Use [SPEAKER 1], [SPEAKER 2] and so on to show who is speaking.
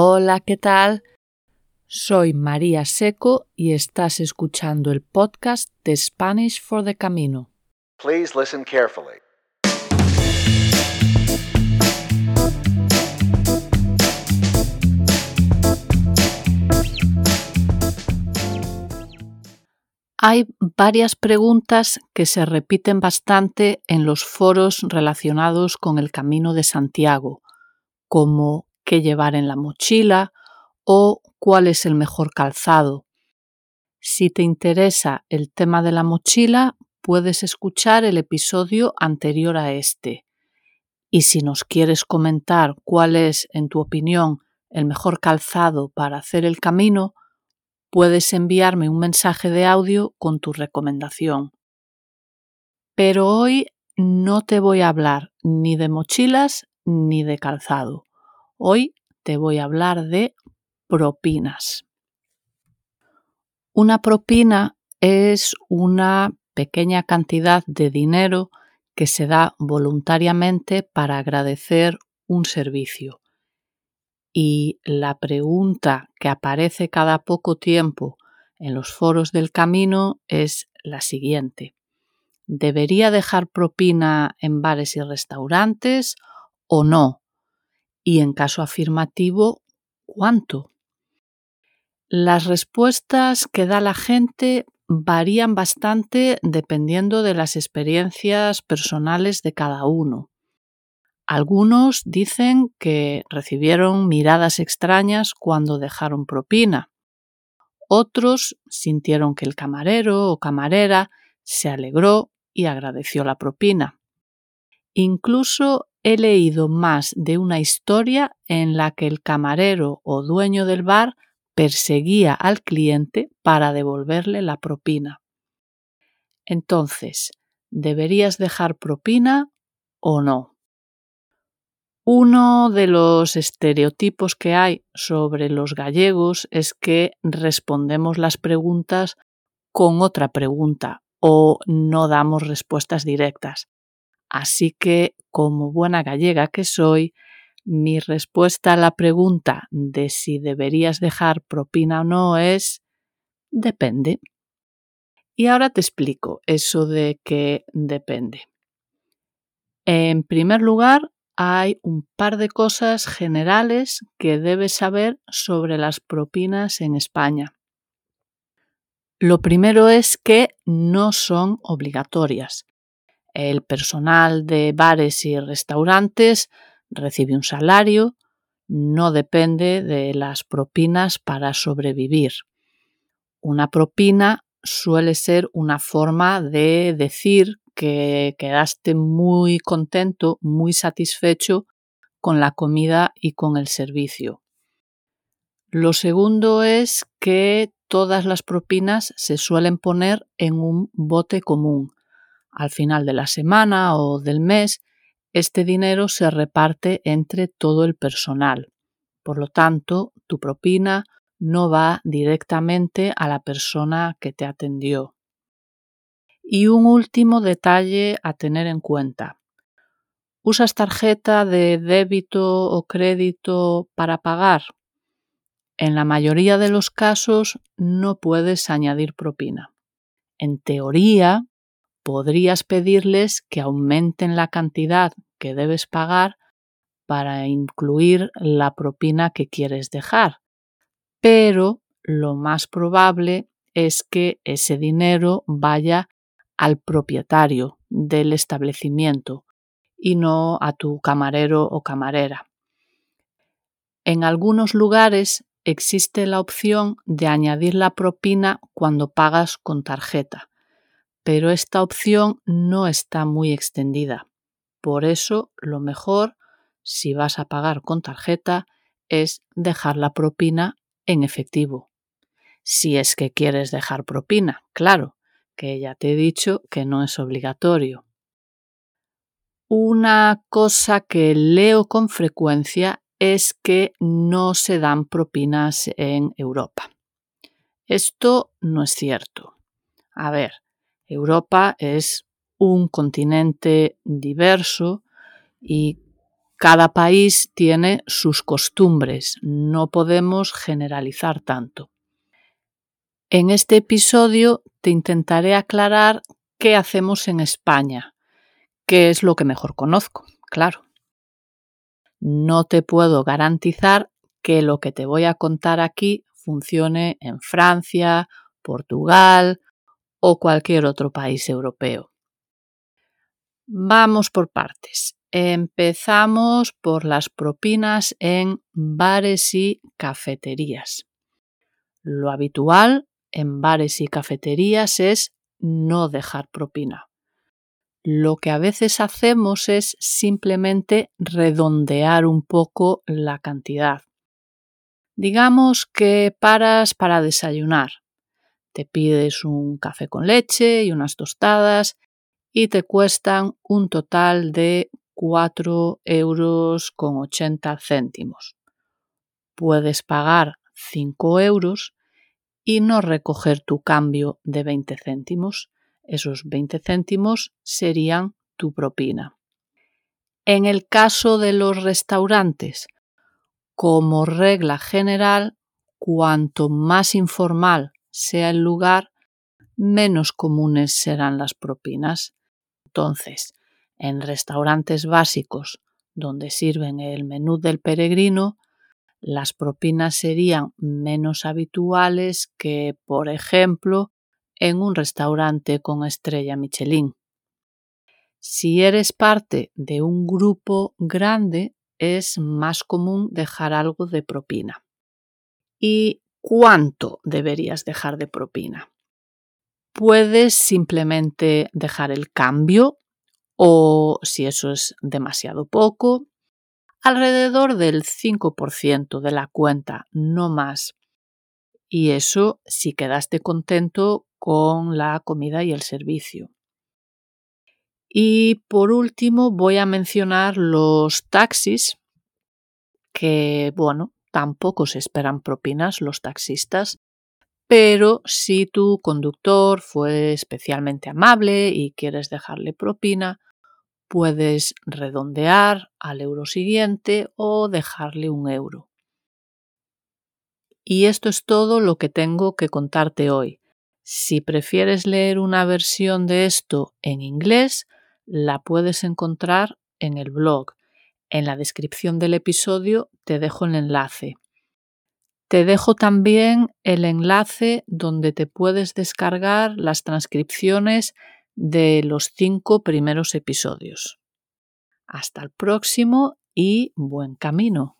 [SPEAKER 1] Hola, ¿qué tal? Soy María Seco y estás escuchando el podcast de Spanish for the Camino.
[SPEAKER 2] Please listen carefully.
[SPEAKER 1] Hay varias preguntas que se repiten bastante en los foros relacionados con el Camino de Santiago, como qué llevar en la mochila o cuál es el mejor calzado. Si te interesa el tema de la mochila, puedes escuchar el episodio anterior a este. Y si nos quieres comentar cuál es, en tu opinión, el mejor calzado para hacer el camino, puedes enviarme un mensaje de audio con tu recomendación. Pero hoy no te voy a hablar ni de mochilas ni de calzado. Hoy te voy a hablar de propinas. Una propina es una pequeña cantidad de dinero que se da voluntariamente para agradecer un servicio. Y la pregunta que aparece cada poco tiempo en los foros del camino es la siguiente. ¿Debería dejar propina en bares y restaurantes o no? Y en caso afirmativo, ¿cuánto? Las respuestas que da la gente varían bastante dependiendo de las experiencias personales de cada uno. Algunos dicen que recibieron miradas extrañas cuando dejaron propina. Otros sintieron que el camarero o camarera se alegró y agradeció la propina. Incluso he leído más de una historia en la que el camarero o dueño del bar perseguía al cliente para devolverle la propina. Entonces, ¿deberías dejar propina o no? Uno de los estereotipos que hay sobre los gallegos es que respondemos las preguntas con otra pregunta o no damos respuestas directas. Así que, como buena gallega que soy, mi respuesta a la pregunta de si deberías dejar propina o no es depende. Y ahora te explico eso de que depende. En primer lugar, hay un par de cosas generales que debes saber sobre las propinas en España. Lo primero es que no son obligatorias. El personal de bares y restaurantes recibe un salario, no depende de las propinas para sobrevivir. Una propina suele ser una forma de decir que quedaste muy contento, muy satisfecho con la comida y con el servicio. Lo segundo es que todas las propinas se suelen poner en un bote común. Al final de la semana o del mes, este dinero se reparte entre todo el personal. Por lo tanto, tu propina no va directamente a la persona que te atendió. Y un último detalle a tener en cuenta. ¿Usas tarjeta de débito o crédito para pagar? En la mayoría de los casos no puedes añadir propina. En teoría, podrías pedirles que aumenten la cantidad que debes pagar para incluir la propina que quieres dejar. Pero lo más probable es que ese dinero vaya al propietario del establecimiento y no a tu camarero o camarera. En algunos lugares existe la opción de añadir la propina cuando pagas con tarjeta, pero esta opción no está muy extendida. Por eso, lo mejor, si vas a pagar con tarjeta, es dejar la propina en efectivo. Si es que quieres dejar propina, claro, que ya te he dicho que no es obligatorio. Una cosa que leo con frecuencia es que no se dan propinas en Europa. Esto no es cierto. A ver, Europa es un continente diverso y cada país tiene sus costumbres, no podemos generalizar tanto. En este episodio te intentaré aclarar qué hacemos en España, qué es lo que mejor conozco, claro. No te puedo garantizar que lo que te voy a contar aquí funcione en Francia, Portugal o cualquier otro país europeo. Vamos por partes. Empezamos por las propinas en bares y cafeterías. Lo habitual en bares y cafeterías es no dejar propina. Lo que a veces hacemos es simplemente redondear un poco la cantidad. Digamos que paras para desayunar. Te pides un café con leche y unas tostadas y te cuestan un total de 4 euros con 80 céntimos. Puedes pagar 5 euros y no recoger tu cambio de 20 céntimos. Esos 20 céntimos serían tu propina. En el caso de los restaurantes, como regla general, cuanto más informal sea el lugar, menos comunes serán las propinas. Entonces, en restaurantes básicos donde sirven el menú del peregrino, las propinas serían menos habituales que, por ejemplo, en un restaurante con estrella Michelin. Si eres parte de un grupo grande, es más común dejar algo de propina. ¿Y cuánto deberías dejar de propina? Puedes simplemente dejar el cambio o si eso es demasiado poco, alrededor del 5% de la cuenta, no más. Y eso si quedaste contento con la comida y el servicio. Y por último voy a mencionar los taxis, que bueno, tampoco se esperan propinas los taxistas, pero si tu conductor fue especialmente amable y quieres dejarle propina, puedes redondear al euro siguiente o dejarle un euro. Y esto es todo lo que tengo que contarte hoy. Si prefieres leer una versión de esto en inglés, la puedes encontrar en el blog. En la descripción del episodio te dejo el enlace. Te dejo también el enlace donde te puedes descargar las transcripciones de los cinco primeros episodios. Hasta el próximo y buen camino.